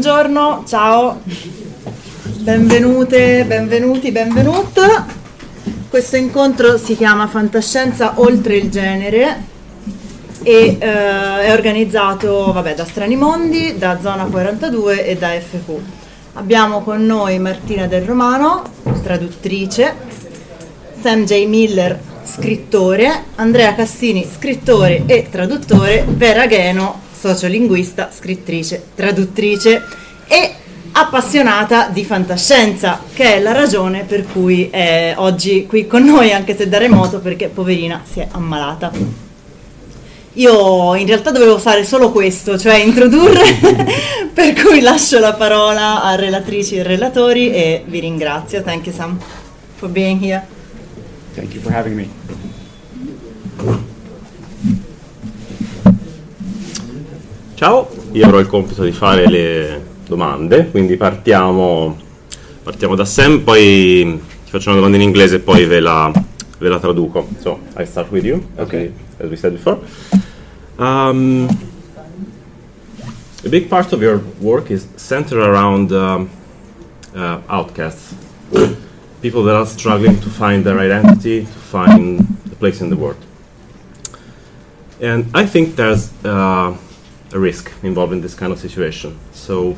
Buongiorno, ciao, benvenute, benvenuti, benvenute. Questo incontro si chiama Fantascienza oltre il genere e eh, è organizzato vabbè, da Strani Mondi, da Zona 42 e da FQ. Abbiamo con noi Martina Del Romano, traduttrice, Sam J. Miller, scrittore, Andrea Cassini, scrittore e traduttore, Vera Gheno, sociolinguista, scrittrice, traduttrice e appassionata di fantascienza, che è la ragione per cui è oggi qui con noi, anche se da remoto, perché poverina si è ammalata. Io in realtà dovevo fare solo questo, cioè introdurre, per cui lascio la parola a relatrici e relatori e vi ringrazio. Thank you Sam for being here. Thank you for having me. Ciao, io avrò il compito di fare le domande, quindi partiamo, partiamo da Sam, poi ti faccio una domanda in inglese e poi ve la, ve la traduco. So, I start with you, as, Okay. we, as we said before. Um, a big part of your work is centered around um, uh, outcasts, people that are struggling to find their identity, to find a place in the world. And I think there's uh, a risk involved in this kind of situation. So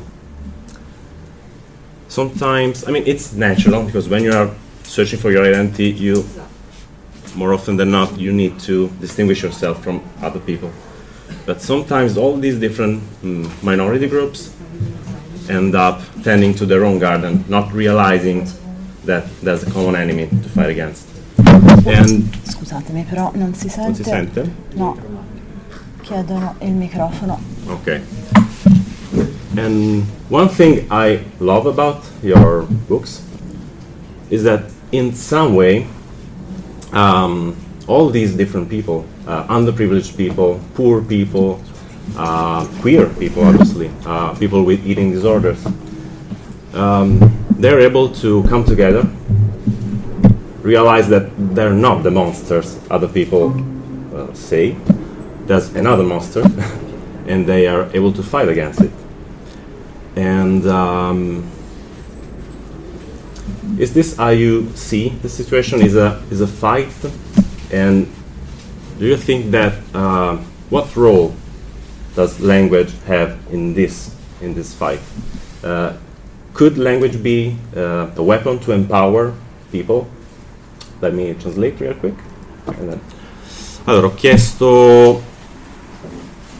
sometimes, I mean, it's natural because when you are searching for your identity, you more often than not you need to distinguish yourself from other people. But sometimes all these different mm, minority groups end up tending to their own garden, not realizing that there's a common enemy to fight against. And Scusatemi, però non si sente. non si sente? No, chiedono il microfono. Okay. And one thing I love about your books is that in some way, um, all these different people, uh, underprivileged people, poor people, uh, queer people, obviously, uh, people with eating disorders, um, they're able to come together, realize that they're not the monsters other people uh, say, there's another monster, and they are able to fight against it. And um, is this how you see the situation? Is a is a fight, and do you think that uh, what role does language have in this in this fight? Uh, could language be uh, a weapon to empower people? Let me translate real quick. Allora, ho chiesto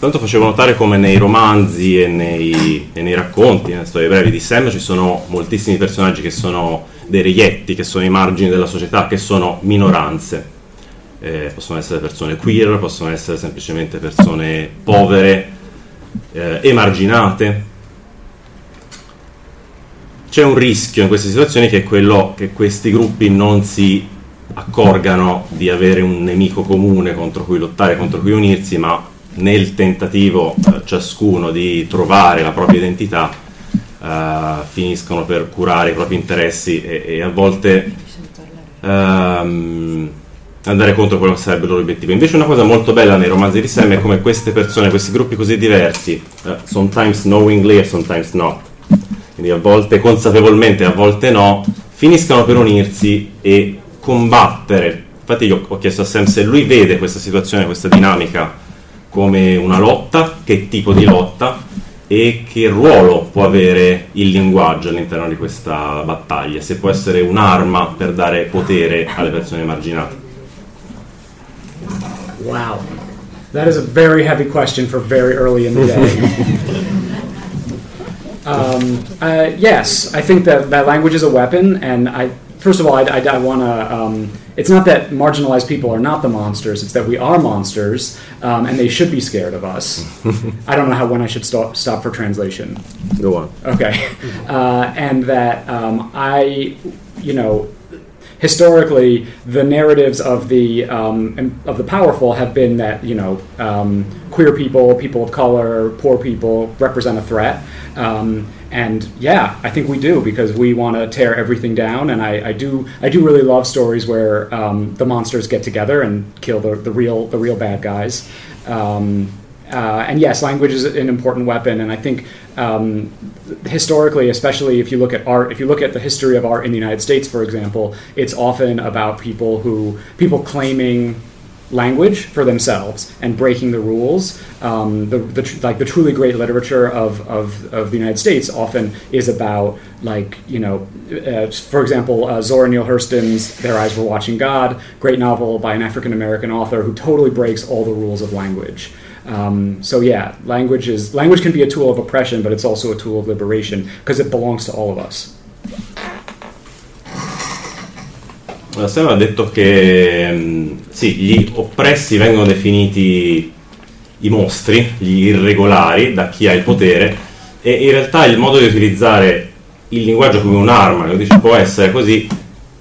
tanto facevo notare come nei romanzi e nei, e nei racconti, nelle storie brevi di Sam ci sono moltissimi personaggi che sono dei reietti, che sono i margini della società, che sono minoranze. Eh, possono essere persone queer, possono essere semplicemente persone povere, eh, emarginate. C'è un rischio in queste situazioni che è quello che questi gruppi non si accorgano di avere un nemico comune contro cui lottare, contro cui unirsi, ma nel tentativo eh, ciascuno di trovare la propria identità eh, finiscono per curare i propri interessi e, e a volte ehm, andare contro quello che sarebbe il loro obiettivo. Invece una cosa molto bella nei romanzi di Sam è come queste persone, questi gruppi così diversi, uh, sometimes knowingly e sometimes not, quindi a volte consapevolmente, a volte no, finiscano per unirsi e combattere. Infatti io ho chiesto a Sam se lui vede questa situazione, questa dinamica come una lotta, che tipo di lotta e che ruolo può avere il linguaggio all'interno di questa battaglia, se può essere un'arma per dare potere alle persone emarginate. Wow. That is a very heavy question for very early in the day. um, uh, yes, I think that, that language is a weapon, and I first of all, I, I, I want to. Um, it's not that marginalized people are not the monsters; it's that we are monsters, um, and they should be scared of us. I don't know how when I should stop stop for translation. Go on. Okay, uh, and that um, I, you know, historically the narratives of the um, of the powerful have been that you know um, queer people, people of color, poor people represent a threat. Um, and yeah, I think we do because we want to tear everything down. And I, I, do I do really love stories where um, the monsters get together and kill the, the real the real bad guys. Um, uh, and yes, language is an important weapon, and I think um, historically, especially if you look at art, if you look at the history of art in the United States, for example, it's often about people who people claiming language for themselves and breaking the rules. Um, the, the like the truly great literature of, of, of the United States often is about like you know, uh, for example, uh, Zora Neale Hurston's "Their Eyes Were Watching God," great novel by an African American author who totally breaks all the rules of language. Um, so yeah, language is language can be a tool of oppression, but it's also a tool of liberation because it belongs to all of us. Sam ha detto che mm, sì, gli oppressi vengono definiti i mostri, gli irregolari, da chi ha il potere, e in realtà il modo di utilizzare il linguaggio come un'arma, lo dice, può essere così,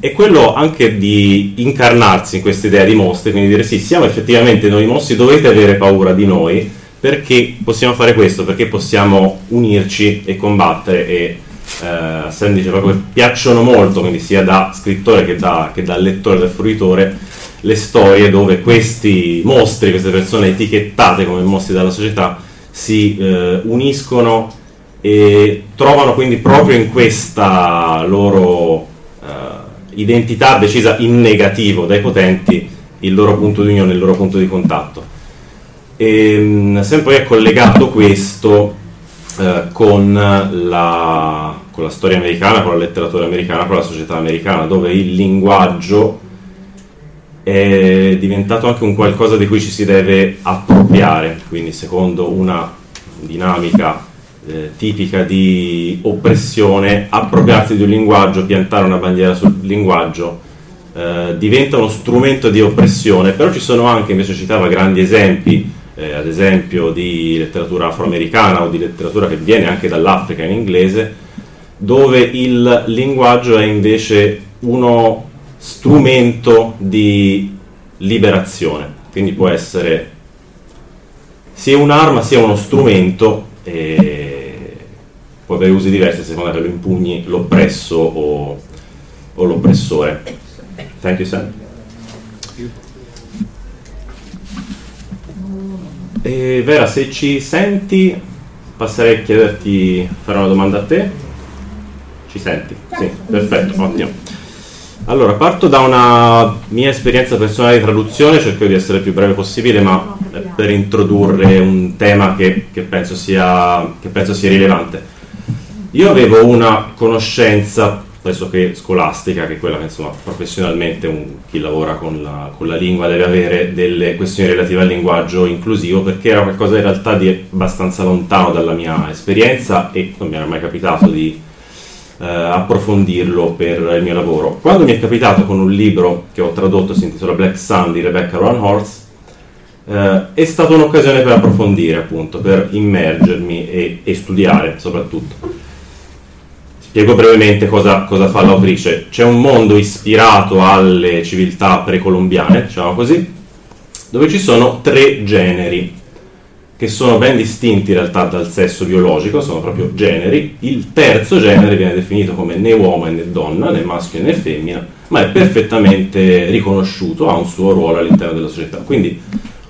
è quello anche di incarnarsi in questa idea di mostri, quindi dire sì, siamo effettivamente noi mostri, dovete avere paura di noi, perché possiamo fare questo, perché possiamo unirci e combattere e eh, Sam dice proprio che piacciono molto, quindi sia da scrittore che da, che da lettore, da fruitore, le storie dove questi mostri, queste persone etichettate come mostri della società, si eh, uniscono e trovano quindi proprio in questa loro eh, identità decisa in negativo dai potenti il loro punto di unione, il loro punto di contatto. E Sam poi ha collegato questo eh, con la con la storia americana, con la letteratura americana, con la società americana, dove il linguaggio è diventato anche un qualcosa di cui ci si deve appropriare, quindi secondo una dinamica eh, tipica di oppressione, appropriarsi di un linguaggio, piantare una bandiera sul linguaggio eh, diventa uno strumento di oppressione, però ci sono anche, invece citava grandi esempi, eh, ad esempio di letteratura afroamericana o di letteratura che viene anche dall'Africa in inglese, dove il linguaggio è invece uno strumento di liberazione, quindi può essere sia un'arma sia uno strumento può avere usi diversi a seconda che lo impugni l'oppresso o, o l'oppressore. Thank you, Sam. E Vera, se ci senti, passerei a chiederti, fare una domanda a te. Ci senti? Sì, perfetto, ottimo. Allora, parto da una mia esperienza personale di traduzione, cerco di essere il più breve possibile, ma per introdurre un tema che, che, penso sia, che penso sia rilevante. Io avevo una conoscenza pressoché scolastica, che è quella che insomma, professionalmente un, chi lavora con la, con la, lingua deve avere delle questioni relative al linguaggio inclusivo, perché era qualcosa in realtà di abbastanza lontano dalla mia esperienza e non mi era mai capitato di eh, approfondirlo per il mio lavoro. Quando mi è capitato con un libro che ho tradotto, si intitola Black Sun di Rebecca Ron Horse, eh, è stata un'occasione per approfondire, appunto, per immergermi e, e studiare soprattutto. Spiego brevemente cosa, cosa, fa l'autrice. C'è un mondo ispirato alle civiltà precolombiane, diciamo così, dove ci sono tre generi che sono ben distinti in realtà dal sesso biologico, sono proprio generi. Il terzo genere viene definito come né uomo né donna, né maschio né femmina, ma è perfettamente riconosciuto, ha un suo ruolo all'interno della società. Quindi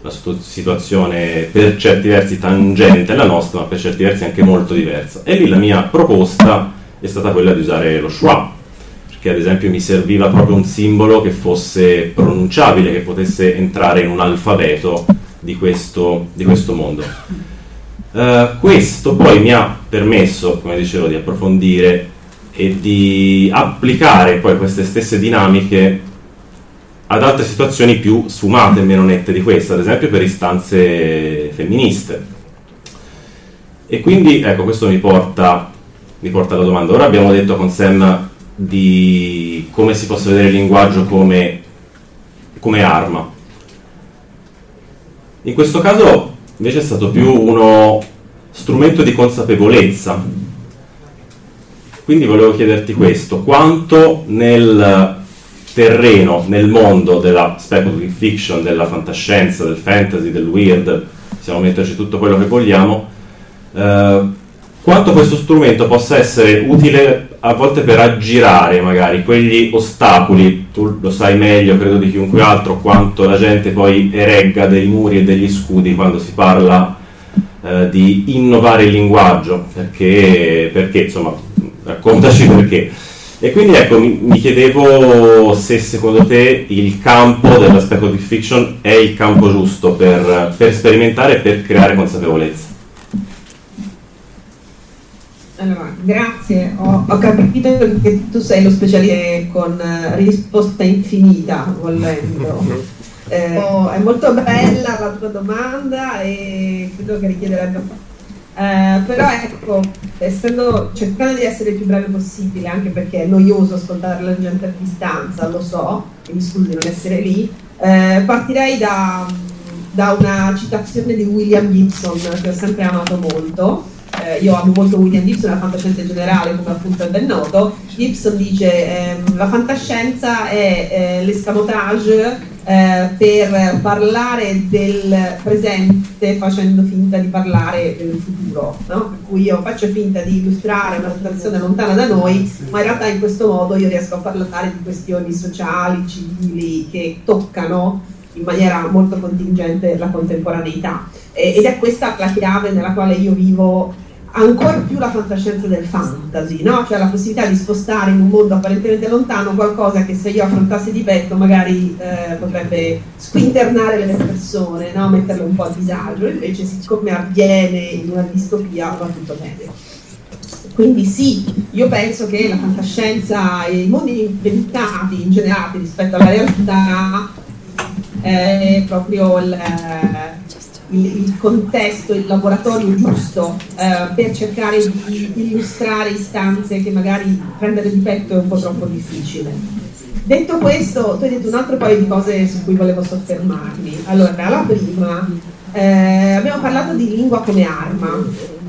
una situazione per certi versi tangente alla nostra, ma per certi versi anche molto diversa. E lì la mia proposta è stata quella di usare lo schwa, perché ad esempio mi serviva proprio un simbolo che fosse pronunciabile, che potesse entrare in un alfabeto di questo, di questo mondo. Uh, questo poi mi ha permesso, come dicevo, di approfondire e di applicare poi queste stesse dinamiche ad altre situazioni più sfumate e meno nette di questa, ad esempio per istanze femministe. E quindi, ecco, questo mi porta, mi porta alla domanda. Ora abbiamo detto con Sam di come si possa vedere il linguaggio come, come arma. In questo caso invece è stato più uno strumento di consapevolezza. Quindi volevo chiederti questo, quanto nel terreno, nel mondo della speculative fiction, della fantascienza, del fantasy, del weird, possiamo metterci tutto quello che vogliamo, eh, quanto questo strumento possa essere utile a volte per aggirare magari quegli ostacoli, tu lo sai meglio credo di chiunque altro, quanto la gente poi eregga dei muri e degli scudi quando si parla eh, di innovare il linguaggio, perché, perché insomma, raccontaci perché. E quindi ecco, mi, mi, chiedevo se secondo te il campo della speculative fiction è il campo giusto per, per sperimentare e per creare consapevolezza. Allora, grazie, ho, ho, capito che tu sei lo specialista con uh, risposta infinita, volendo. Eh, è molto bella la tua domanda e credo che richiederebbe eh, però ecco, essendo, cercando di essere il più breve possibile, anche perché è noioso ascoltare la gente a distanza, lo so, e mi scusi di non essere lì, eh, partirei da, da, una citazione di William Gibson che ho sempre amato molto. Eh, io amo molto William Gibson, la fantascienza in generale, come appunto è ben noto. Gibson dice ehm, la fantascienza è eh, l'escamotage eh, per parlare del presente facendo finta di parlare del futuro, no? per cui io faccio finta di illustrare una situazione lontana da noi, ma in realtà in questo modo io riesco a parlare di questioni sociali, civili che toccano in maniera molto contingente la contemporaneità. ed è questa la chiave nella quale io vivo ancora più la fantascienza del fantasy, no? cioè la possibilità di spostare in un mondo apparentemente lontano qualcosa che se io affrontassi di petto magari eh, potrebbe squinternare le persone, no? metterle un po' a disagio, invece siccome avviene in una distopia va tutto bene. Quindi sì, io penso che la fantascienza e i mondi inventati, ingenerati rispetto alla realtà è proprio il il, il contesto, il laboratorio giusto eh, per cercare di illustrare istanze che magari prendere di petto è un po' troppo difficile. Detto questo, tu hai detto un altro paio di cose su cui volevo soffermarmi. Allora, la prima, eh, abbiamo parlato di lingua come arma,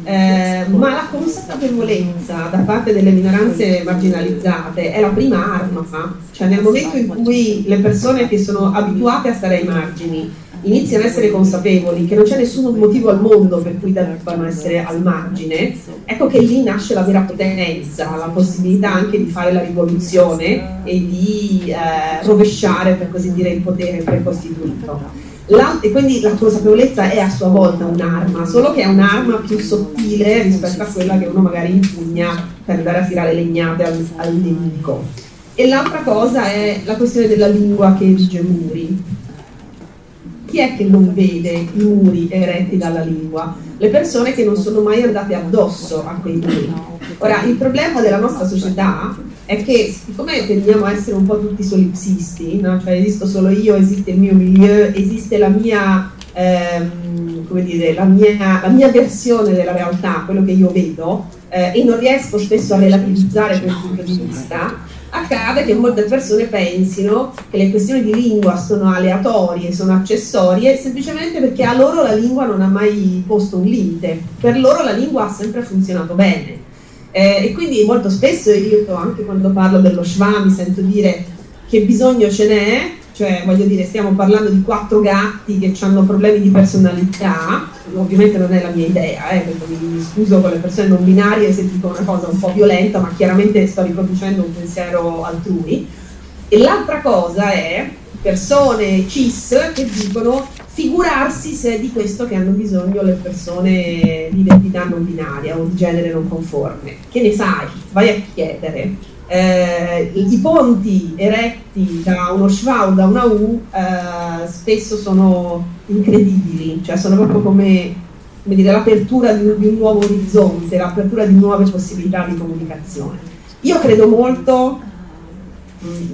eh, ma la consapevolezza da parte delle minoranze marginalizzate è la prima arma, cioè nel momento in cui le persone che sono abituate a stare ai margini iniziano ad essere consapevoli che non c'è nessun motivo al mondo per cui debbano essere al margine, ecco che lì nasce la vera potenza, la possibilità anche di fare la rivoluzione e di eh, rovesciare, per così dire, il potere precostituito. La, e quindi la consapevolezza è a sua volta un'arma, solo che è un'arma più sottile rispetto a quella che uno magari impugna per andare a tirare legnate al, al nemico. E l'altra cosa è la questione della lingua che erige muri chi è che non vede i muri eretti dalla lingua? Le persone che non sono mai andate addosso a quei muri. Ora, il problema della nostra società è che siccome tendiamo a essere un po' tutti solipsisti, no? cioè esisto solo io, esiste il mio milieu, esiste la mia, ehm, come dire, la mia, la mia versione della realtà, quello che io vedo, eh, e non riesco spesso a relativizzare quel punto di vista, accade che molte persone pensino che le questioni di lingua sono aleatorie, sono accessorie, semplicemente perché a loro la lingua non ha mai posto un limite, per loro la lingua ha sempre funzionato bene. Eh, e quindi molto spesso io, anche quando parlo dello schwa, mi sento dire che bisogno ce n'è, cioè voglio dire stiamo parlando di quattro gatti che hanno problemi di personalità, ovviamente non è la mia idea, eh, mi scuso con le persone non binarie se dico una cosa un po' violenta, ma chiaramente sto riproducendo un pensiero altrui. E l'altra cosa è persone cis che dicono figurarsi se è di questo che hanno bisogno le persone di identità non binaria o di genere non conforme. Che ne sai? Vai a chiedere eh, i ponti eretti da uno schwa o da una U eh, spesso sono incredibili, cioè sono proprio come, come dire, l'apertura di, di, un nuovo orizzonte, l'apertura di nuove possibilità di comunicazione. Io credo molto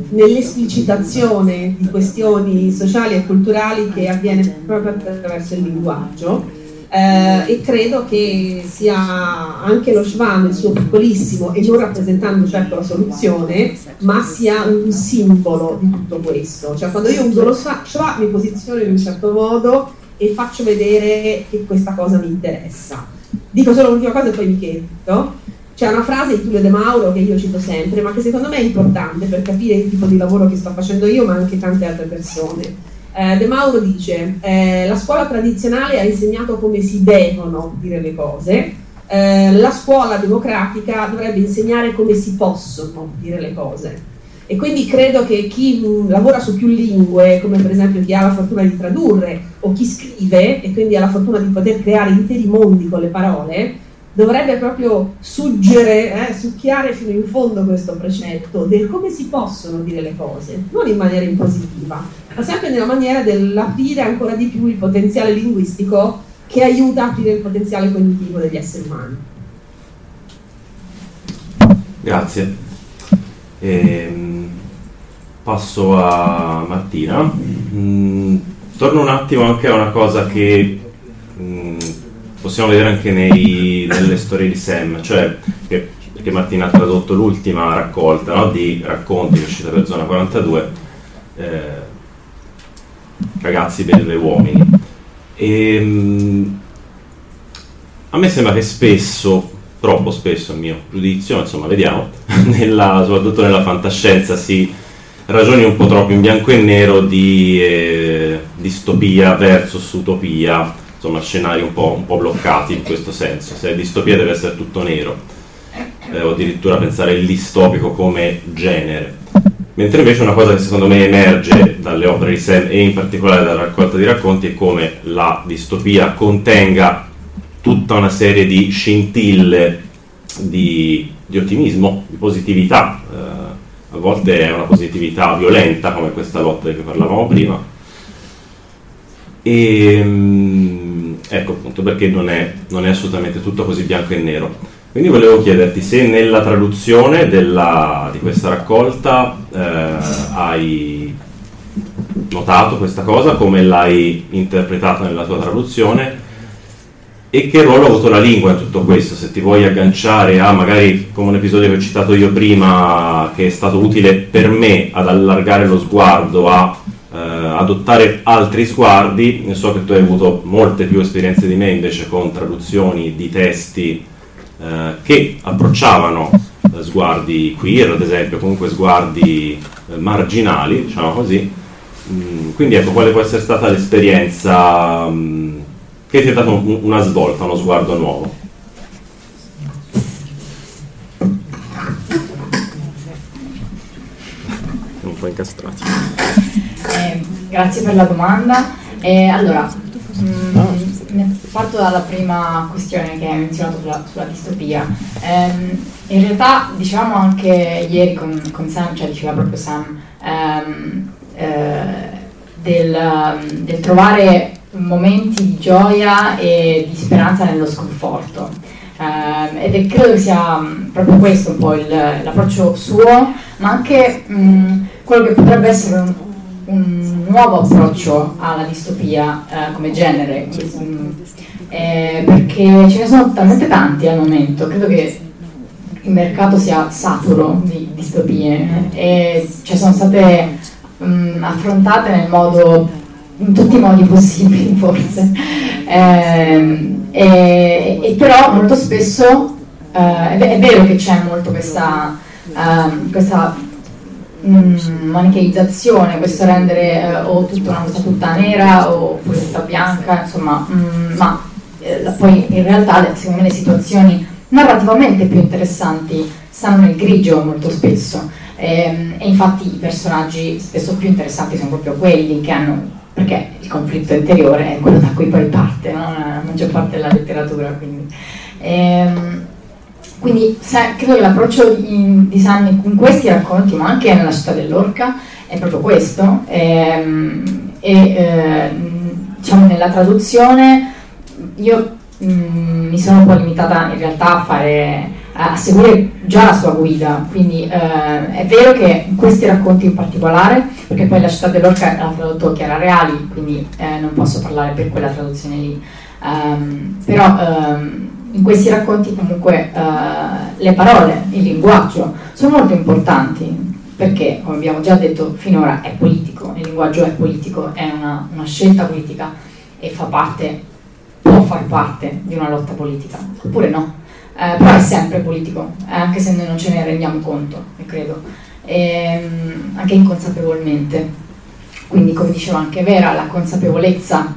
nell'esplicitazione di questioni sociali e culturali che avviene proprio attraverso il linguaggio eh, e credo che sia anche lo Schwa nel suo piccolissimo e non rappresentando certo la soluzione, ma sia un simbolo di tutto questo. Cioè quando io uso lo Schwa mi posiziono in un certo modo e faccio vedere che questa cosa mi interessa. Dico solo l'ultima cosa e poi mi chiedo. C'è una frase di Tullio De Mauro che io cito sempre, ma che secondo me è importante per capire il tipo di lavoro che sto facendo io, ma anche tante altre persone eh, De Mauro dice eh, la scuola tradizionale ha insegnato come si devono dire le cose, eh, la scuola democratica dovrebbe insegnare come si possono dire le cose. E quindi credo che chi mh, lavora su più lingue, come per esempio chi ha la fortuna di tradurre o chi scrive e quindi ha la fortuna di poter creare interi mondi con le parole, dovrebbe proprio suggere, eh, succhiare fino in fondo questo precetto del come si possono dire le cose, non in maniera impositiva, ma sempre nella maniera dell'aprire ancora di più il potenziale linguistico che aiuta a aprire il potenziale cognitivo degli esseri umani. Grazie. Ehm, passo a Martina. Mm, torno un attimo anche a una cosa che mm, possiamo vedere anche nei, nelle storie di Sam, cioè che, che Martina ha tradotto l'ultima raccolta no, di racconti uscita per Zona 42. Eh, ragazzi belli e uomini. E, ehm, a me sembra che spesso, troppo spesso a mio giudizio, insomma vediamo, nella, soprattutto nella fantascienza si ragioni un po' troppo in bianco e nero di eh, distopia versus utopia, insomma scenari un po', un po', bloccati in questo senso. Se è distopia deve essere tutto nero, eh, o addirittura pensare il distopico come genere. Mentre invece una cosa che secondo me emerge dalle opere di Sam e in particolare dalla raccolta di racconti è come la distopia contenga tutta una serie di scintille di, di ottimismo, di positività. Eh, a volte è una positività violenta come questa lotta di cui parlavamo prima. E ehm, ecco appunto perché non è, non è assolutamente tutto così bianco e nero. Quindi volevo chiederti se nella traduzione della, di questa raccolta eh, hai notato questa cosa, come l'hai interpretata nella tua traduzione e che ruolo ha avuto la lingua in tutto questo, se ti vuoi agganciare a magari come un episodio che ho citato io prima, che è stato utile per me ad allargare lo sguardo, a adottare altri sguardi, so che tu hai avuto molte più esperienze di me invece con traduzioni di testi eh, che approcciavano eh, sguardi queer, ad esempio, comunque sguardi eh, marginali, diciamo così. Mm, quindi ecco, quale può essere stata l'esperienza mm, che ti ha dato un, una svolta, uno sguardo nuovo? Un po' incastrati. Eh, grazie per la domanda. Eh, allora, mh, mm, parto dalla prima questione che hai menzionato sulla, sulla distopia. Um, in realtà dicevamo anche ieri con, con, Sam, cioè diceva proprio Sam, um, eh, del, del trovare momenti di gioia e di speranza nello sconforto. Uh, ed è, credo che sia um, proprio questo un po' il, l'approccio suo, ma anche um, quello che potrebbe essere un, un nuovo approccio alla distopia uh, come genere, um, eh, perché ce ne sono talmente tanti al momento, credo che il mercato sia saturo di distopie e ci sono state affrontate nel modo in tutti i modi possibili forse. Eh, e, e, però molto spesso eh, è, vero che c'è molto questa, uh, questa mm, manicheizzazione, questo rendere eh, o tutta una cosa tutta nera o tutta bianca, insomma, mm, ma eh, poi in realtà secondo me le situazioni narrativamente più interessanti stanno nel grigio molto spesso. E, ehm, e infatti i personaggi spesso più interessanti sono proprio quelli che hanno perché il conflitto interiore è quello da cui poi parte no? la maggior parte della letteratura. Quindi, ehm, quindi se, credo che l'approccio di, di Sanni in questi racconti, ma anche nella città dell'Orca, è proprio questo. Ehm, e eh, diciamo nella traduzione io mh, mm, mi sono un po' limitata in realtà a fare a seguire già la sua guida, quindi eh, è vero che questi racconti in particolare, perché poi la città dell'Orca l'ha tradotto Chiara Reali, quindi eh, non posso parlare per quella traduzione lì, um, però um, in questi racconti comunque uh, le parole, il linguaggio sono molto importanti, perché come abbiamo già detto finora è politico, il linguaggio è politico, è una, una scelta politica e fa parte, può far parte di una lotta politica, oppure no eh, però è sempre politico, eh, anche se noi non ce ne rendiamo conto, credo, e, ehm, anche inconsapevolmente. Quindi, come diceva anche Vera, la consapevolezza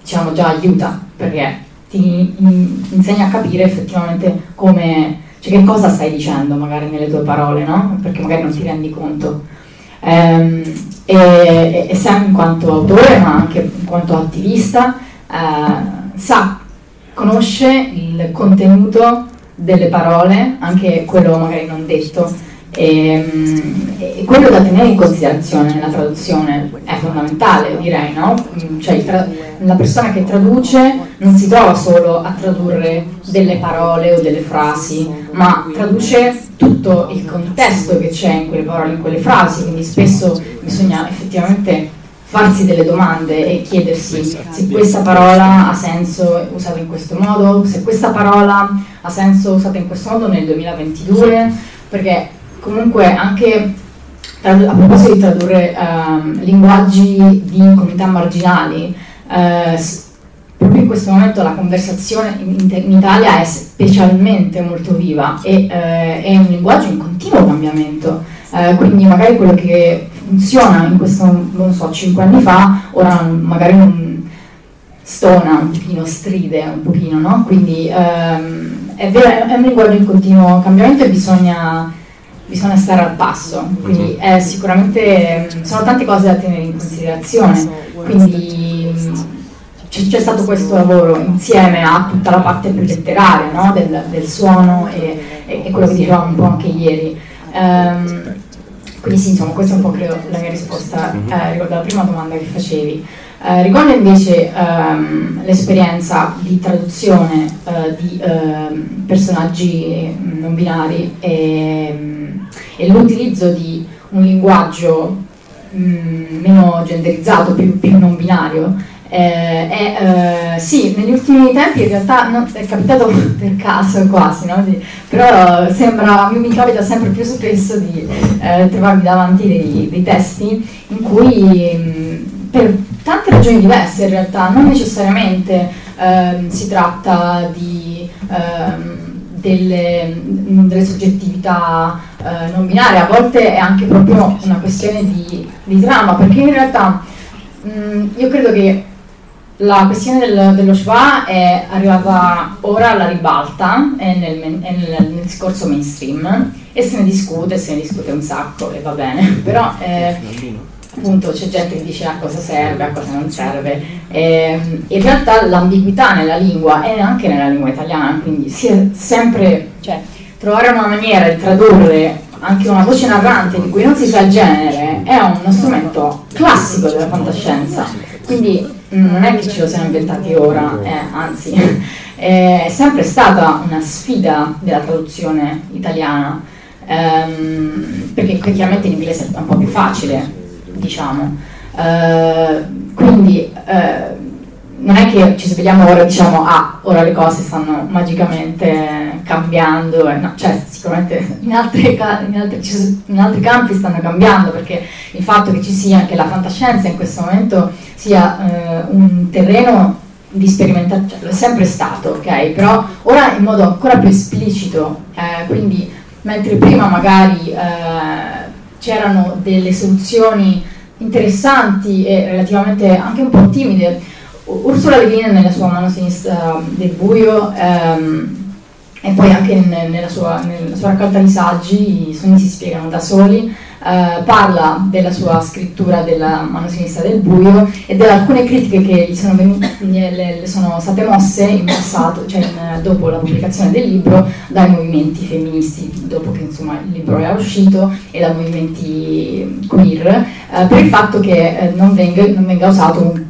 diciamo, già aiuta perché ti in, insegna a capire effettivamente come, cioè che cosa stai dicendo magari nelle tue parole, no? Perché magari non ti rendi conto. Ehm, e, e Sam in quanto autore, ma anche in quanto attivista, eh, sa, conosce il contenuto delle parole, anche quello magari non detto, e, ehm, e, quello da tenere in considerazione nella traduzione è fondamentale, direi, no? Mm, cioè tra- la persona che traduce non si trova solo a tradurre delle parole o delle frasi, ma traduce tutto il contesto che c'è in quelle parole, in quelle frasi, quindi spesso bisogna effettivamente farsi delle domande e chiedersi se questa parola ha senso usata in questo modo, se questa parola ha senso usata in questo modo nel 2022, perché comunque anche a proposito di tradurre um, linguaggi di comunità marginali, uh, proprio in questo momento la conversazione in, in Italia è specialmente molto viva e uh, è un linguaggio in continuo cambiamento, uh, quindi magari quello che funziona in questo, non so, 5 anni fa, ora magari non stona un pochino, stride un pochino, no? Quindi ehm, è, vero, è un linguaggio in continuo cambiamento e bisogna, bisogna stare al passo, quindi è sicuramente, sono tante cose da tenere in considerazione, quindi c'è, c'è stato questo lavoro insieme a tutta la parte più letteraria no? del, del, suono e, e, quello che dicevamo un po' anche ieri. Um, quindi sì, insomma, questa è un po' credo la mia risposta mhm. eh, riguardo alla prima domanda che facevi. Eh, riguardo invece ehm, l'esperienza di traduzione eh, di ehm, personaggi mm, non binari e, mm, e, l'utilizzo di un linguaggio mh, mm, meno genderizzato, più, più non binario, eh, eh, sì, negli ultimi tempi in realtà no, è capitato per caso quasi, no? di, però sembra, mi capita sempre più spesso di eh, trovarmi davanti dei, dei, testi in cui mh, per tante ragioni diverse in realtà, non necessariamente ehm, si tratta di ehm, delle, delle, soggettività eh, non binarie, a volte è anche proprio una questione di, di trama, perché in realtà mh, io credo che la questione del, dello schwa è arrivata ora alla ribalta, è nel, è nel, nel, discorso mainstream e se ne discute, se ne discute un sacco e va bene, però eh, appunto c'è gente che dice a cosa serve, a cosa non serve. E, in realtà l'ambiguità nella lingua e anche nella lingua italiana, quindi si è sempre, cioè, trovare una maniera di tradurre anche una voce narrante di cui non si sa il genere è uno strumento classico della fantascienza, quindi mm, non è che ce lo siamo inventati ora, eh, anzi è sempre stata una sfida della traduzione italiana, ehm, perché chiaramente in inglese è un po' più facile, diciamo. Eh, quindi eh, non è che ci svegliamo ora e diciamo ah, ora le cose stanno magicamente cambiando, eh, no, cioè sicuramente in, altre, in, altri, in, altri, campi stanno cambiando perché il fatto che ci sia, che la fantascienza in questo momento sia eh, un terreno di sperimentazione, cioè, è sempre stato, ok? Però ora in modo ancora più esplicito, eh, quindi mentre prima magari c'erano delle soluzioni interessanti e relativamente anche un po' timide, Ursula Le Guin nella sua mano sinistra del buio ehm, e poi anche nella sua, nella sua, raccolta di saggi, i sogni si spiegano da soli, eh, parla della sua scrittura della mano sinistra del buio e di alcune critiche che gli sono, venute, le, le sono state mosse in passato, cioè in, dopo la pubblicazione del libro, dai movimenti femministi, dopo che insomma, il libro era uscito, e dai movimenti queer, eh, per il fatto che eh, non, venga, non venga usato un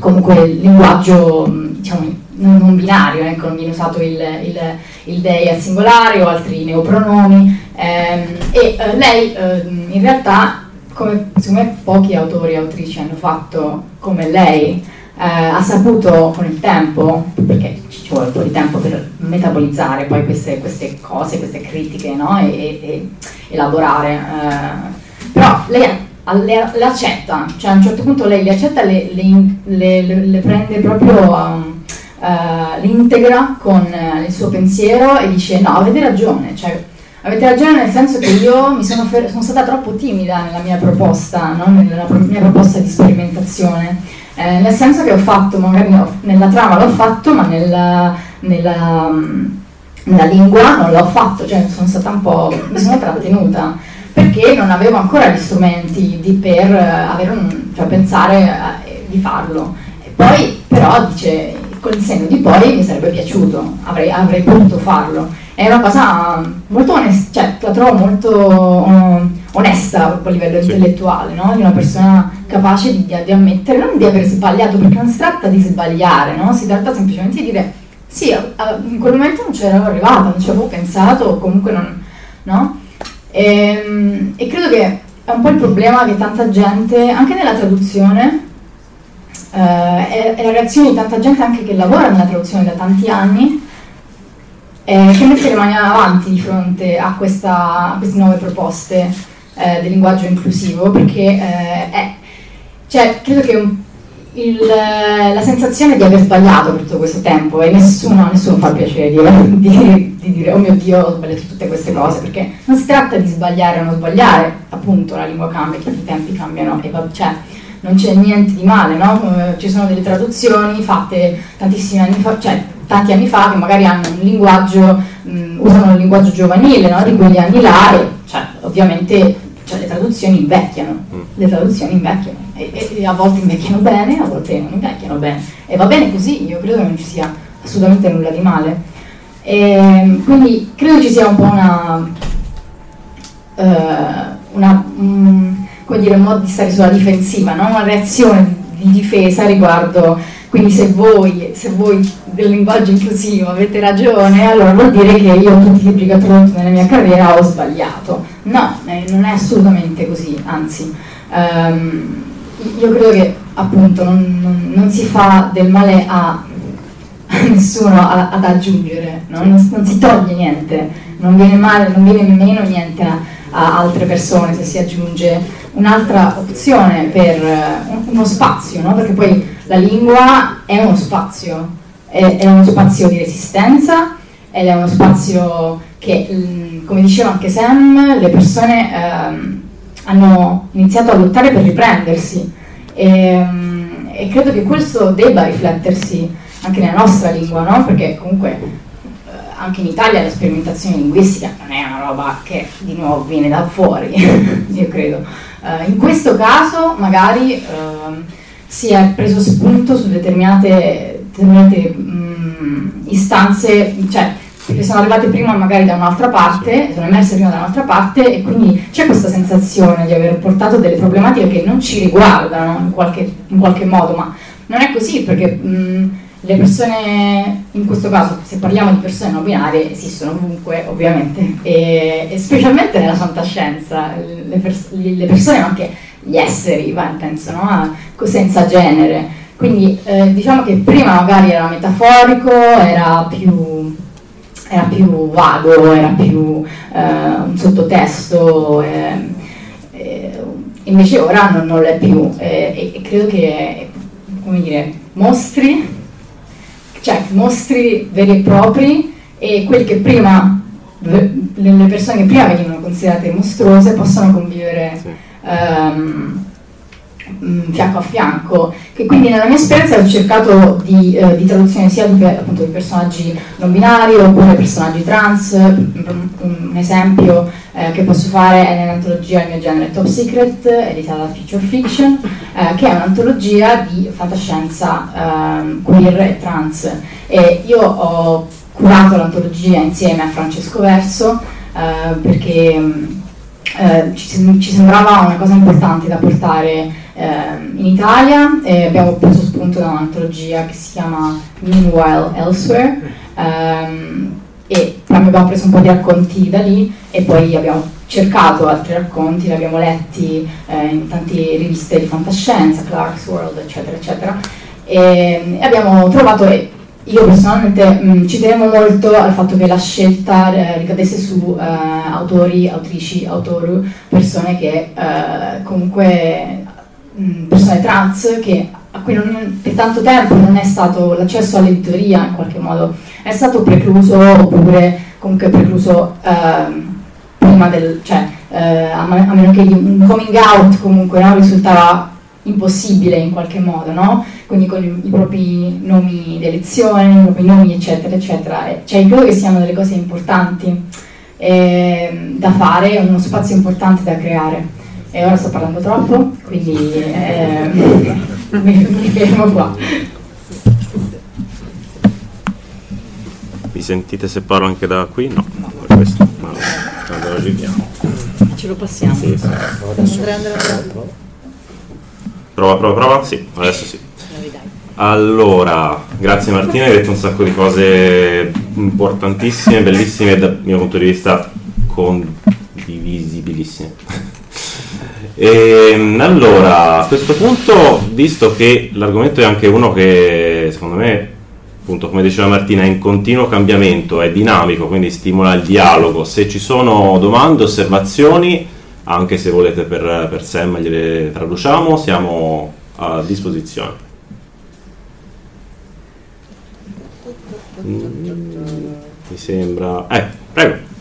comunque il linguaggio diciamo, non binario, ecco, non viene usato il, il, il dei al singolare o altri neopronomi ehm, e eh, lei eh, in realtà, come me pochi autori e autrici hanno fatto come lei, eh, ha saputo con il tempo, perché ci vuole un po' di tempo per metabolizzare poi queste, queste cose, queste critiche no? e, e, elaborare, eh, però lei le, le, accetta, cioè a un certo punto lei le accetta, le, le, le prende proprio, um, uh, le integra con uh, il suo pensiero e dice no, avete ragione, cioè, avete ragione nel senso che io sono, fer- sono stata troppo timida nella mia proposta, no? nella pro- mia proposta di sperimentazione, eh, nel senso che ho fatto, magari no, nella trama l'ho fatto, ma nella, nella, um, nella lingua non l'ho fatto, cioè sono stata un po', mi sono trattenuta perché non avevo ancora gli strumenti di per eh, un, cioè pensare eh, di farlo. E poi però dice, con il senno di poi mi sarebbe piaciuto, avrei, avrei potuto farlo. È una cosa molto onesta, cioè la trovo molto um, onesta a livello sì. intellettuale, no? di una persona capace di, di, ammettere, non di aver sbagliato, perché non si tratta di sbagliare, no? si tratta semplicemente di dire sì, in quel momento non ci ero arrivata, non ci avevo pensato, o comunque non... No? E, ehm, e credo che è un po' il problema che tanta gente, anche nella traduzione, eh, è, è, la reazione di tanta gente anche che lavora nella traduzione da tanti anni, eh, che mette le mani avanti di fronte a, questa, a queste nuove proposte eh, del linguaggio inclusivo, perché eh, è, cioè, credo che il, la sensazione di aver sbagliato per tutto questo tempo e nessuno, nessuno fa piacere di, di, di, dire oh mio Dio ho sbagliato tutte queste cose perché non si tratta di sbagliare o non sbagliare appunto la lingua cambia, che i tempi cambiano e cioè, non c'è niente di male no? ci sono delle traduzioni fatte tantissimi anni fa cioè tanti anni fa che magari hanno un linguaggio mh, usano un linguaggio giovanile no? di quegli anni là e cioè, ovviamente cioè, le traduzioni invecchiano mm. le traduzioni invecchiano e, e, a volte invecchiano bene, a volte non invecchiano bene. E va bene così, io credo che non ci sia assolutamente nulla di male. E, quindi credo ci sia un po' una, uh, una um, come dire, un modo di stare sulla difensiva, no? una reazione di difesa riguardo, quindi se voi, se voi del linguaggio inclusivo avete ragione, allora vuol dire che io tutti i libri che ho tradotto nella mia carriera ho sbagliato. No, eh, non è assolutamente così, anzi. Um, io credo che appunto non, non, non si fa del male a, nessuno a, ad aggiungere, no? non, non, si toglie niente, non viene male, non viene meno niente a, a altre persone se si aggiunge un'altra opzione per uh, uno spazio, no? perché poi la lingua è uno spazio, è, è uno spazio di resistenza ed è uno spazio che, come diceva anche Sam, le persone... Um, hanno iniziato a lottare per riprendersi e, ehm, e, credo che questo debba riflettersi anche nella nostra lingua, no? perché comunque eh, anche in Italia la sperimentazione linguistica non è una roba che di nuovo viene da fuori, io credo. Uh, in questo caso magari uh, si è preso spunto su determinate, determinate um, istanze, cioè perché sono arrivate prima magari da un'altra parte, sono emerse prima da un'altra parte e quindi c'è questa sensazione di aver portato delle problematiche che non ci riguardano in qualche, in qualche modo, ma non è così perché mh, le persone, in questo caso se parliamo di persone non binarie, esistono ovunque ovviamente e, e specialmente nella fantascienza, le, pers- le, persone ma anche gli esseri, penso, no? senza genere. Quindi eh, diciamo che prima magari era metaforico, era più, era più vago, era più eh, un sottotesto, eh, eh invece ora non, non lo è più e, e credo che come dire, mostri, cioè mostri veri e propri e quelli che prima, le persone che prima venivano considerate mostruose possono convivere sì. Um, fianco a fianco. Che quindi nella mia esperienza ho cercato di, eh, di traduzione sia di, appunto, di, personaggi non binari oppure personaggi trans. Un, un esempio eh, che posso fare è nell'antologia Il mio genere Top Secret, editata da Future Fiction, eh, che è un'antologia di fantascienza ehm, queer e trans. E io ho curato l'antologia insieme a Francesco Verso eh, perché eh, ci, ci sembrava una cosa importante da portare eh, in Italia e abbiamo preso spunto da un'antologia che si chiama Meanwhile Elsewhere ehm, e abbiamo preso un po' di racconti da lì e poi abbiamo cercato altri racconti, li abbiamo letti eh, in tante riviste di fantascienza, Clark's World, eccetera, eccetera, e, e abbiamo trovato, io personalmente mh, ci tenevo molto al fatto che la scelta eh, ricadesse su eh, autori, autrici, autori, persone che eh, comunque persone trans che, a cui non, per tanto tempo non è stato l'accesso all'editoria in qualche modo. È stato precluso oppure comunque precluso eh, prima del cioè eh, a, a, meno che un coming out comunque no, risultava impossibile in qualche modo no? quindi con i, i propri nomi di elezione i propri nomi eccetera eccetera cioè credo che siano delle cose importanti eh, da fare uno spazio importante da creare e ora sto parlando troppo, quindi eh, mi, mi fermo qua. Mi sentite se parlo anche da qui? No, per questo. No, allora arriviamo. Ce lo passiamo. Sì, sì. Andrea, Andrea, Prova, prova, prova? Sì, adesso sì. Allora, grazie Martina, hai detto un sacco di cose importantissime, bellissime dal mio punto di vista condivisibilissime. E, ehm, allora, a questo punto, visto che l'argomento è anche uno che secondo me, appunto, come diceva Martina, è in continuo cambiamento, è dinamico, quindi stimola il dialogo. Se ci sono domande, osservazioni, anche se volete per, per Sam gliele traduciamo, siamo a disposizione. Mm, mi sembra... Eh, prego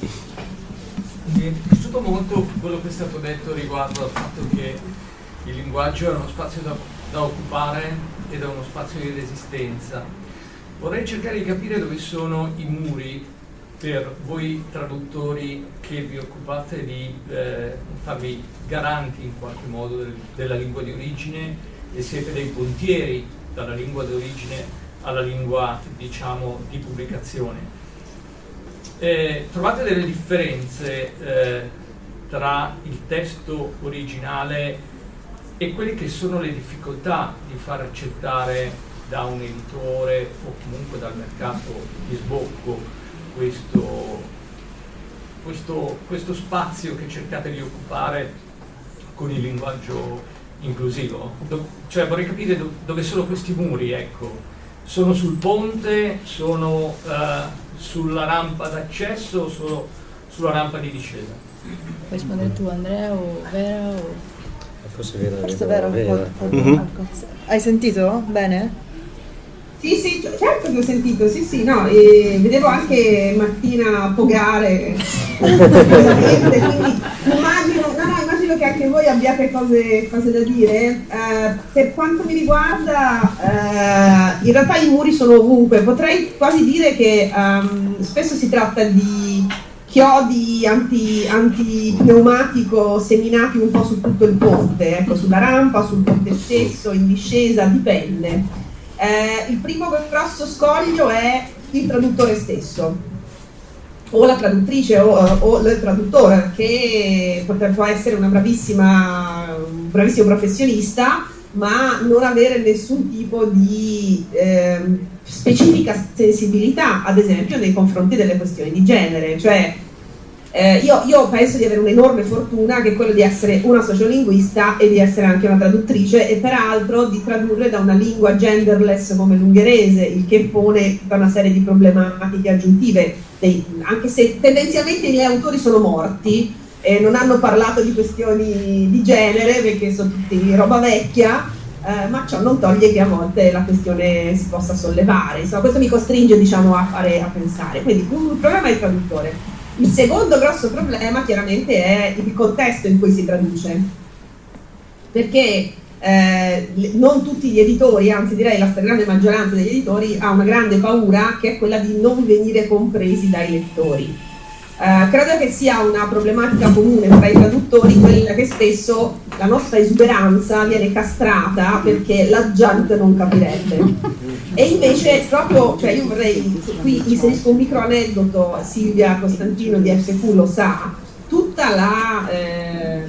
piaciuto molto quello che è stato detto riguardo al fatto che il linguaggio è uno spazio da, da occupare ed è uno spazio di resistenza. Vorrei cercare di capire dove sono i muri per voi traduttori che vi occupate di eh, farvi garanti in qualche modo del, della lingua di origine e siete dei pontieri dalla lingua di origine alla lingua diciamo di pubblicazione. Eh, trovate delle differenze eh, tra il testo originale e quelle che sono le difficoltà di far accettare da un editore o comunque dal mercato di sbocco questo, questo, questo spazio che cercate di occupare con il linguaggio inclusivo. Do, cioè vorrei capire do, dove sono questi muri, ecco. Sono sul ponte, sono uh, sulla rampa d'accesso o sono sulla rampa di discesa? Puoi rispondere tu Andrea o Vera o... Forse Vera. Forse Vera. Vera. Mm-hmm. Hai sentito bene? Sì, sì, certo che ho sentito, sì, sì, no, e vedevo anche Martina pogare, quindi immagino, no, no, immagino che anche voi abbiate cose, cose da dire. Uh, per quanto mi riguarda, uh, in realtà i muri sono ovunque, potrei quasi dire che um, spesso si tratta di chiodi anti, antipneumatico seminati un po' su tutto il ponte, ecco, sulla rampa, sul ponte stesso, in discesa, dipende. Eh, il primo grosso scoglio è il traduttore stesso. o la traduttrice o, o il traduttore che potrebbe essere una bravissima, un bravissimo professionista ma non avere nessun tipo di eh, specifica sensibilità, ad esempio, nei confronti delle questioni di genere. Cioè, eh, io, io, penso di avere un'enorme fortuna che è quella di essere una sociolinguista e di essere anche una traduttrice e peraltro di tradurre da una lingua genderless come l'ungherese, il che pone tutta una serie di problematiche aggiuntive, dei, anche se tendenzialmente i miei autori sono morti e non hanno parlato di questioni di genere perché sono tutti roba vecchia, eh, ma ciò non toglie che a volte la questione si possa sollevare. Insomma, questo mi costringe diciamo, a, fare, a pensare. Quindi un problema è il traduttore. Il secondo grosso problema chiaramente è il contesto in cui si traduce, perché eh, non tutti gli editori, anzi direi la stragrande maggioranza degli editori ha una grande paura che è quella di non venire compresi dai lettori. Eh, credo che sia una problematica comune tra i traduttori quella che spesso la nostra esuberanza viene castrata perché la gente non capirebbe. E invece proprio, cioè io vorrei, qui inserisco un micro aneddoto, Silvia Costantino di FQ lo sa, tutta la eh,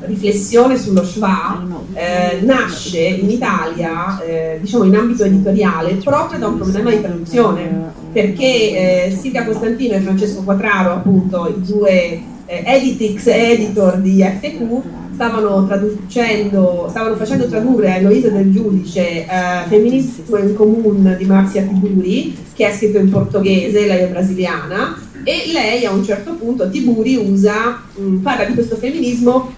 riflessione sullo schwa eh, nasce in Italia, eh, diciamo in ambito editoriale, proprio da un problema di traduzione, perché eh, Silvia Costantino e Francesco Quattraro, appunto i due eh, editix editor di FQ, stavano stavano facendo tradurre a Eloisa del Giudice uh, Femminismo in Comune di Marzia Tiburi, che è scritto in portoghese, lei è brasiliana, e lei a un certo punto, Tiburi usa, mh, mm, parla di questo femminismo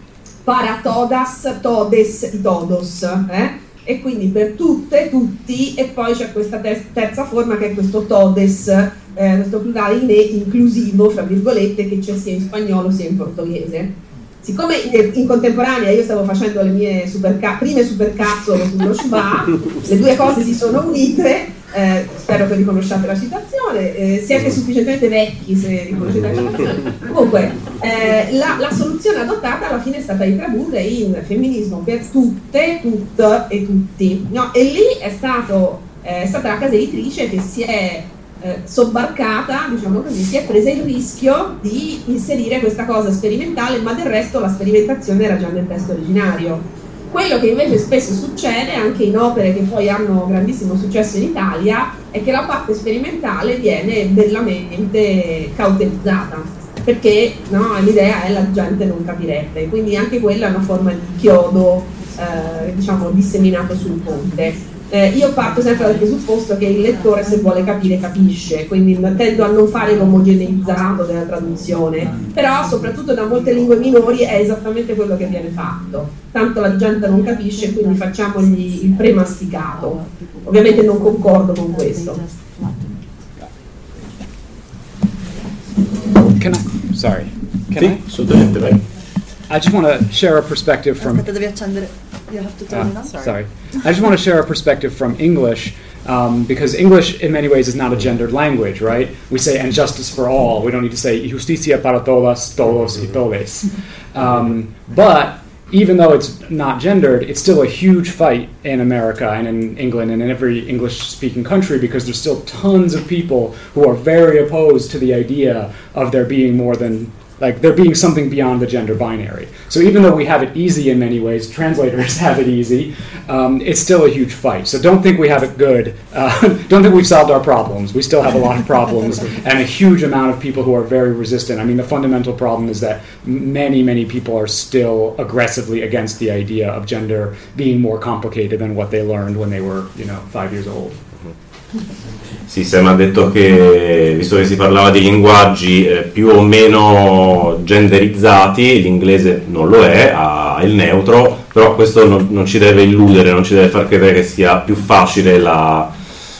para todas, todes e todos, eh? E quindi per tutte, tutti, e poi c'è questa terza forma che è questo todes, eh, questo plurale in e inclusivo, fra virgolette, che c'è sia in spagnolo sia in portoghese. Siccome in contemporanea io stavo facendo le mie superca- prime supercazzole sullo Shubà, le due cose si sono unite, eh, spero che riconosciate la citazione, eh, siete sufficientemente vecchi se riconoscete la citazione. Comunque, eh, la, la, soluzione adottata alla fine è stata di tradurre in femminismo per tutte, tutte e tutti. No? E lì è, stato, eh, è stata la casa editrice che si è eh, sobbarcata, diciamo così, si è presa il rischio di inserire questa cosa sperimentale, ma del resto la sperimentazione era già nel testo originario. Quello che invece spesso succede anche in opere che poi hanno grandissimo successo in Italia è che la parte sperimentale viene bellamente cauterizzata perché no, l'idea è la gente non capirebbe, quindi anche quella è una forma di chiodo eh, diciamo disseminato sul ponte. Eh, io parto sempre dal presupposto che il lettore se vuole capire capisce, quindi tendo a non fare l'omogeneizzato della traduzione, però soprattutto da molte lingue minori è esattamente quello che viene fatto, tanto la gente non capisce quindi facciamogli il premasticato, ovviamente non concordo con questo. Can I, sorry, can sì, I? assolutamente, vai. I just want to share a perspective from. Aspetta, devi accendere. You have to turn it on. Sorry. sorry. I just want to share a perspective from English. Um, because English, in many ways, is not a gendered language, right? We say "and justice for all." We don't need to say "justicia para todas, todos y todes." Um, but even though it's not gendered, it's still a huge fight in America and in England and in every English-speaking country because there's still tons of people who are very opposed to the idea of there being more than like there being something beyond the gender binary. So even though we have it easy in many ways, translators have it easy. Um, it's still a huge fight. So don't think we have it good. Uh, don't think we've solved our problems. We still have a lot of problems and a huge amount of people who are very resistant. I mean, the fundamental problem is that many, many people are still aggressively against the idea of gender being more complicated than what they learned when they were, you know, five years old. Sì, Sam ha detto che, visto che si parlava di linguaggi eh, più o meno genderizzati, l'inglese non lo è, ha il neutro, però questo non, non ci deve illudere, non ci deve far credere che sia più facile la,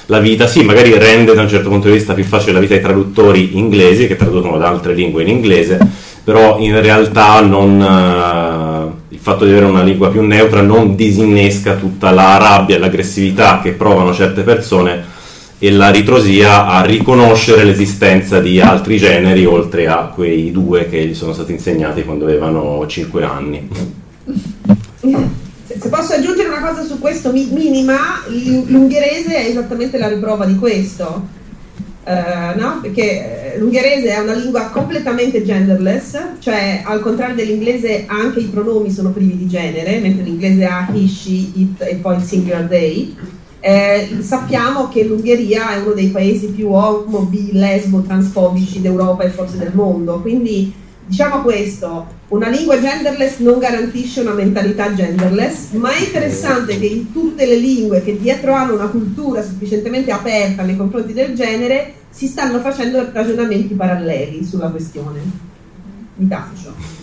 la, vita. Sì, magari rende da un certo punto di vista più facile la vita ai traduttori inglesi che traducono da altre lingue in inglese, però in realtà non, eh, il fatto di avere una lingua più neutra non disinnesca tutta la rabbia e l'aggressività che provano certe persone e la ritrosia a riconoscere l'esistenza di altri generi oltre a quei due che gli sono stati insegnati quando avevano 5 anni. Se posso aggiungere una cosa su questo minima, l'ungherese è esattamente la riprova di questo. Uh, no? Perché l'ungherese è una lingua completamente genderless, cioè al contrario dell'inglese anche i pronomi sono privi di genere, mentre l'inglese ha he, she, it e poi il singular they. Eh, sappiamo che l'Ungheria è uno dei paesi più omo, bi, lesbo, transfobici d'Europa e forse del mondo, quindi diciamo questo, una lingua genderless non garantisce una mentalità genderless, ma è interessante che in tutte le lingue che dietro hanno una cultura sufficientemente aperta nei confronti del genere si stanno facendo ragionamenti paralleli sulla questione. Mi taccio.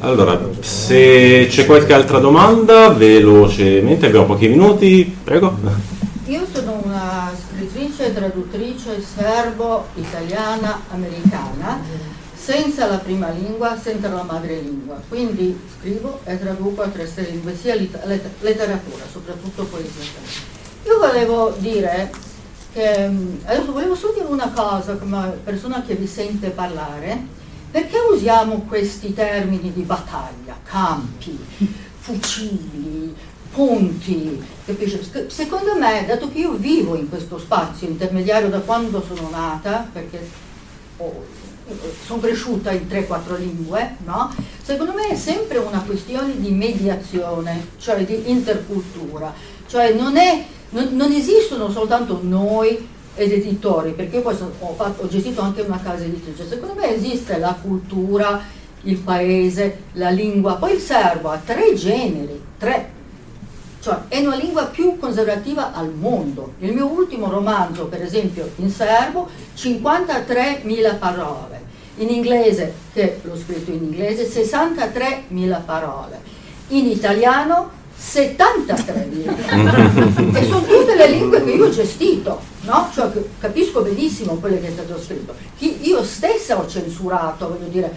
Allora, se c'è qualche altra domanda, velocemente, abbiamo pochi minuti, prego. Io sono una scrittrice traduttrice serbo-italiana americana senza la prima lingua, senza la madrelingua. Quindi scrivo e traduco a tre lingue, sia letteratura, soprattutto poesia. Io volevo dire mm, adesso volevo solo dire una cosa come persona che vi sente parlare, perché usiamo questi termini di battaglia, campi, fucili, punti, capisci? Secondo me, dato che io vivo in questo spazio intermediario da quando sono nata, perché oh, sono cresciuta in 3-4 lingue, no? secondo me è sempre una questione di mediazione, cioè di intercultura, cioè non, è, non, non esistono soltanto noi ed editori, perché io poi sono, ho, fatto, ho gestito anche una casa editrice, secondo me esiste la cultura, il paese, la lingua, poi il serbo ha tre generi, tre. Cioè è una lingua più conservativa al mondo. Il mio ultimo romanzo, per esempio, in serbo, 53.000 parole, in inglese, che l'ho scritto in inglese, 63.000 parole, in italiano 73.000 e sono tutte le lingue che io ho gestito, no? cioè, capisco benissimo quello che è stato scritto. Io stessa ho censurato, voglio dire,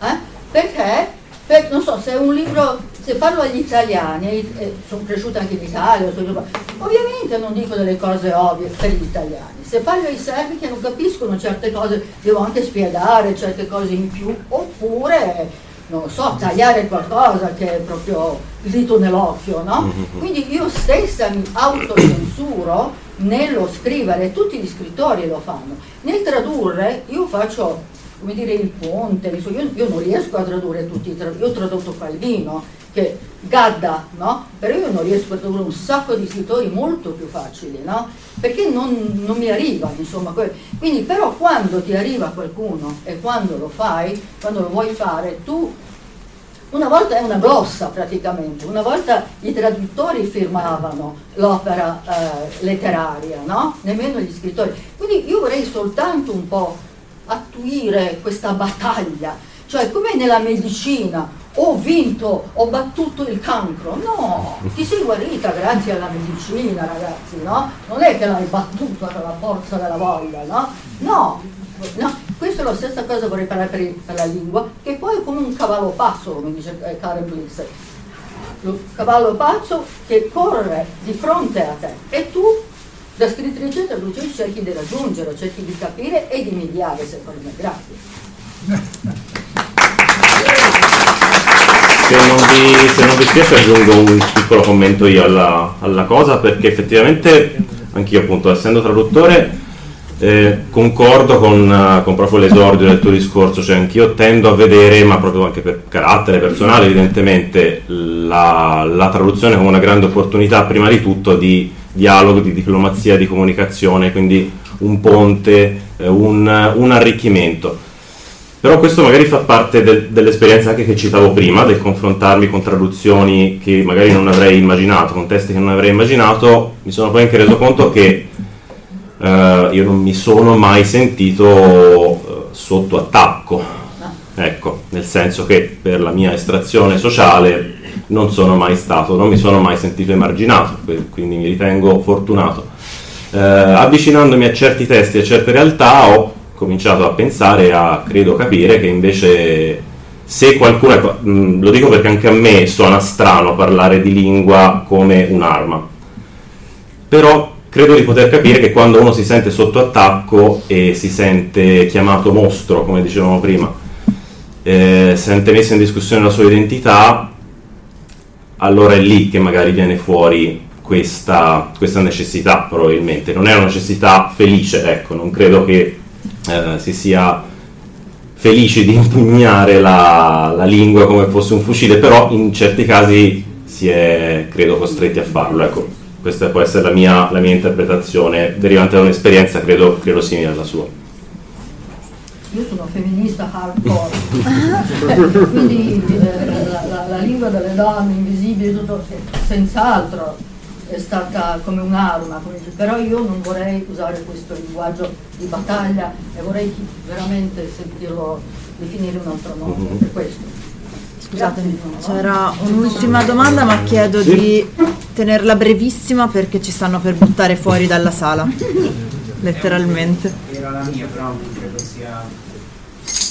eh? perché per, non so, se è un libro, se parlo agli italiani, eh, sono cresciuta anche in Italia, ovviamente non dico delle cose ovvie per gli italiani. Se parlo ai serbi che non capiscono certe cose, devo anche spiegare certe cose in più, oppure, non lo so, tagliare qualcosa che è proprio il dito nell'occhio, no? Quindi io stessa mi autocensuro nello scrivere, tutti gli scrittori lo fanno. Nel tradurre io faccio come dire, il ponte, io, io, non riesco a tradurre tutti io ho tradotto Calvino, che Gadda, no? Però io non riesco a tradurre un sacco di scrittori molto più facili, no? Perché non, non mi arriva, insomma. Quindi però quando ti arriva qualcuno e quando lo fai, quando lo vuoi fare, tu una volta è una glossa praticamente, una volta i traduttori firmavano l'opera eh, letteraria, no? Nemmeno gli scrittori. Quindi io vorrei soltanto un po' attuire questa battaglia, cioè come nella medicina ho vinto, ho battuto il cancro, no, ti sei guarita grazie alla medicina ragazzi, no? Non è che l'hai battuto con la forza della voglia, no? No, no. Questa è la stessa cosa vorrei parlare per, per, la lingua, che poi è come un cavallo pazzo, come dice eh, Karen Bliss. Il cavallo pazzo che corre di fronte a te e tu da scrittrice e traduttrice cerchi di raggiungere, cerchi di capire e di mediare, secondo me. Grazie. Se non, vi, se non vi spiace aggiungo un piccolo commento io alla, alla cosa perché effettivamente anch'io appunto essendo traduttore eh, concordo con, con, proprio l'esordio del tuo discorso, cioè anch'io tendo a vedere, ma proprio anche per carattere personale evidentemente, la, la traduzione come una grande opportunità prima di tutto di dialogo, di diplomazia, di comunicazione, quindi un ponte, eh, un, un, arricchimento. Però questo magari fa parte del, dell'esperienza anche che citavo prima, del confrontarmi con traduzioni che magari non avrei immaginato, con testi che non avrei immaginato, mi sono poi anche reso conto che eh, io non mi sono mai sentito eh, sotto attacco, ecco, nel senso che per la mia estrazione sociale non sono mai stato, non mi sono mai sentito emarginato, quindi mi ritengo fortunato. Eh, avvicinandomi a certi testi a certe realtà ho cominciato a pensare, a credo capire che invece se qualcuno, mh, lo dico perché anche a me suona strano parlare di lingua come un'arma, però credo di poter capire che quando uno si sente sotto attacco e si sente chiamato mostro, come dicevamo prima, eh, sente messa in discussione la sua identità, allora è lì che magari viene fuori questa, questa necessità probabilmente. Non è una necessità felice, ecco, non credo che eh, si sia felici di impugnare la, la, lingua come fosse un fucile, però in certi casi si è, credo, costretti a farlo. Ecco, questa può essere la mia, la mia interpretazione derivante da un'esperienza, credo, credo simile alla sua. Io sono femminista hardcore, quindi eh, la, la, lingua delle donne invisibile, tutto, senz'altro è stata come un'arma, come, però io non vorrei usare questo linguaggio di battaglia e vorrei veramente sentirlo definire un altro modo mhm. per questo. Scusatemi, c'era un'ultima domanda ma chiedo sì. di tenerla brevissima perché ci stanno per buttare fuori dalla sala, letteralmente. Era la mia, però non credo sia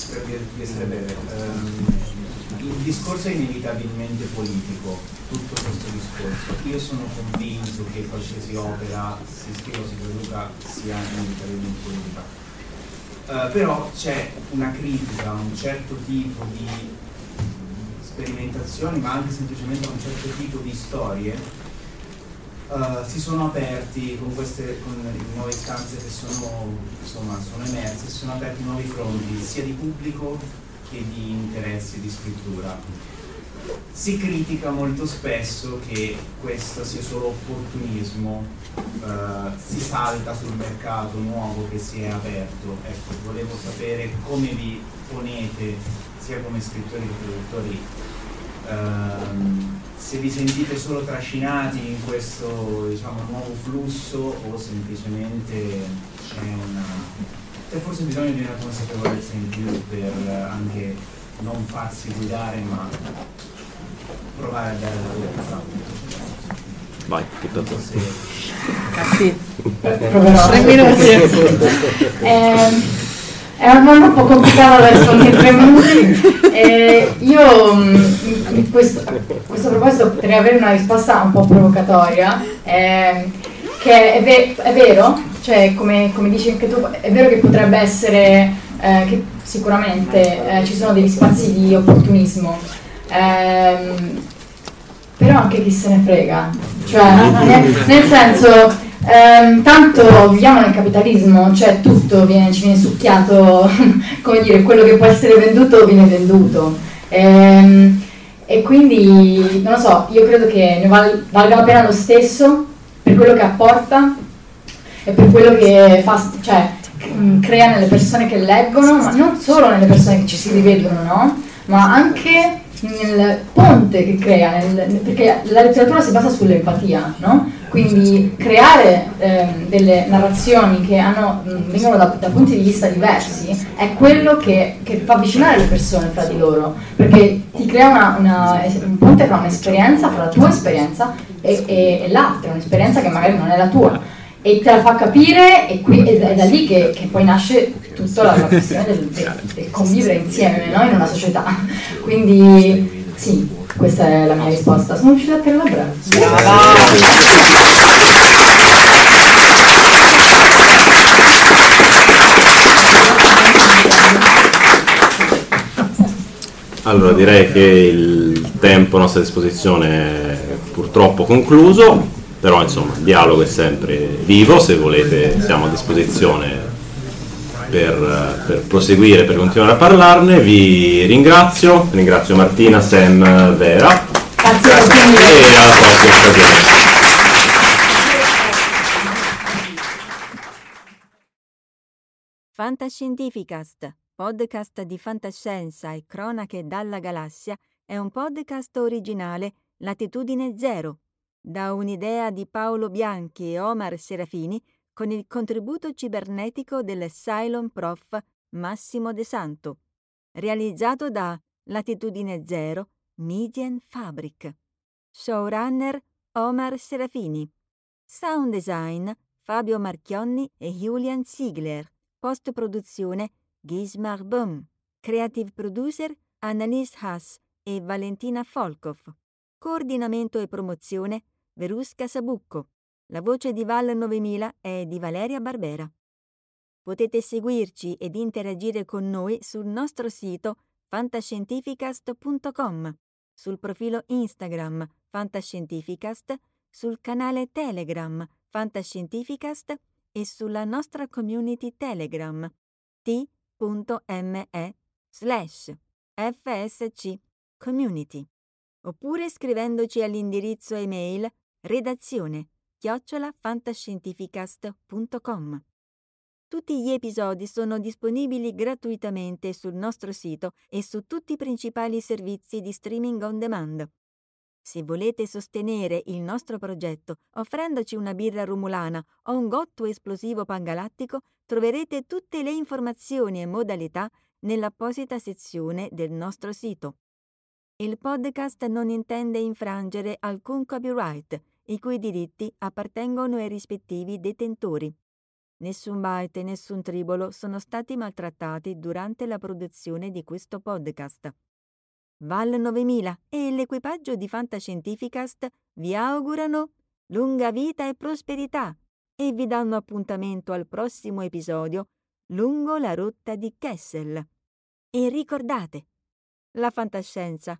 per essere breve. Um, discorso è inevitabilmente politico, tutto questo discorso. Io sono convinto che qualsiasi opera si scriva si produca sia inevitabilmente politica. Uh, però c'è una critica a un certo tipo di sperimentazioni, ma anche semplicemente a un certo tipo di storie Uh, si sono aperti con queste con nuove istanze che sono, insomma, sono emerse, si sono aperti nuovi fronti sia di pubblico che di interessi di scrittura. Si critica molto spesso che questo sia solo opportunismo, eh, si salta sul mercato nuovo che si è aperto. Ecco, volevo sapere come vi ponete, sia come scrittori che produttori, ehm, se vi sentite solo trascinati in questo diciamo, nuovo flusso o semplicemente c'è una c'è forse bisogno di una consapevolezza in più per eh, anche non farsi guidare ma provare a dare la libertà. Vai, che tanto sì. Sì. Proverò. Tre minuti. eh, è una domanda un po' complicata da rispondere in tre minuti. Eh, io mm, in questo, a questo proposito potrei avere una risposta un po' provocatoria, eh, che è, ve- è vero cioè, come, come, dici anche tu, è vero che potrebbe essere eh, che sicuramente eh, ci sono degli spazi di opportunismo, ehm, però anche chi se ne frega. Cioè, nel, nel senso, ehm, tanto viviamo nel capitalismo, cioè tutto viene, ci viene succhiato, come dire, quello che può essere venduto viene venduto. Ehm, e quindi, non lo so, io credo che ne val- valga la pena lo stesso per quello che apporta e per quello che fa, cioè, mm, crea nelle persone che leggono, ma non solo nelle persone che ci si rivedono, no? ma anche nel ponte che crea, nel, perché la letteratura si basa sull'empatia, no? quindi creare eh, delle narrazioni che hanno, mm, vengono da, da, punti di vista diversi è quello che, che, fa avvicinare le persone fra di loro, perché ti crea una, una, un ponte fra un'esperienza, fra la tua esperienza e, e, e l'altra, un'esperienza che magari non è la tua e te la fa capire e, qui, ed è da lì che, che poi nasce tutta la, la questione del, del, del, convivere insieme no? in una società. Quindi sì, questa è la mia risposta. Sono riuscita a tenere la brava. Allora direi che il tempo a nostra disposizione è purtroppo concluso però insomma il dialogo è sempre vivo, se volete siamo a disposizione per, per proseguire, per continuare a parlarne, vi ringrazio, ringrazio Martina, Sam, Vera. Grazie, e alla prossima occasione. Fantascientificast, podcast di fantascienza e cronache dalla galassia, è un podcast originale Latitudine Zero da un'idea di Paolo Bianchi e Omar Serafini con il contributo cibernetico del Cylon Prof Massimo De Santo, realizzato da Latitudine Zero Median Fabric. Showrunner Omar Serafini. Sound design Fabio Marchionni e Julian Ziegler. Post produzione Gismar Bum. Creative producer Annalise Haas e Valentina Folkov. Coordinamento e promozione Verusca Sabucco. La voce di Val 9000 è di Valeria Barbera. Potete seguirci ed interagire con noi sul nostro sito fantascientificast.com, sul profilo Instagram Fantascientificast sul canale Telegram Fantascientificast e sulla nostra community Telegram t.me slash fsc community oppure scrivendoci all'indirizzo email redazione chiocciolafantascientificast.com. Tutti gli episodi sono disponibili gratuitamente sul nostro sito e su tutti i principali servizi di streaming on demand. Se volete sostenere il nostro progetto offrendoci una birra rumulana o un gotto esplosivo pangalattico, troverete tutte le informazioni e modalità nell'apposita sezione del nostro sito. Il podcast non intende infrangere alcun copyright, i cui diritti appartengono ai rispettivi detentori. Nessun byte e nessun tribolo sono stati maltrattati durante la produzione di questo podcast. Val 9000 e l'equipaggio di Fantascientificast vi augurano lunga vita e prosperità e vi danno appuntamento al prossimo episodio lungo la rotta di Kessel. E ricordate, la fantascienza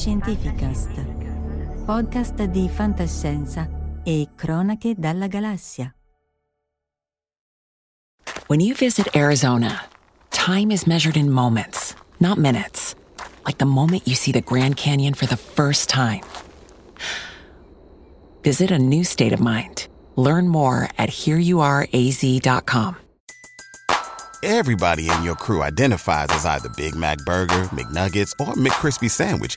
Fantascientificast, podcast di fantascienza e cronache dalla galassia. When you visit Arizona, time is measured in moments, not minutes. Like the moment you see the Grand Canyon for the first time. Visit a new state of mind. Learn more at hereyouareaz.com. Everybody in your crew identifies as either Big Mac Burger, McNuggets, or McCrispy Sandwich.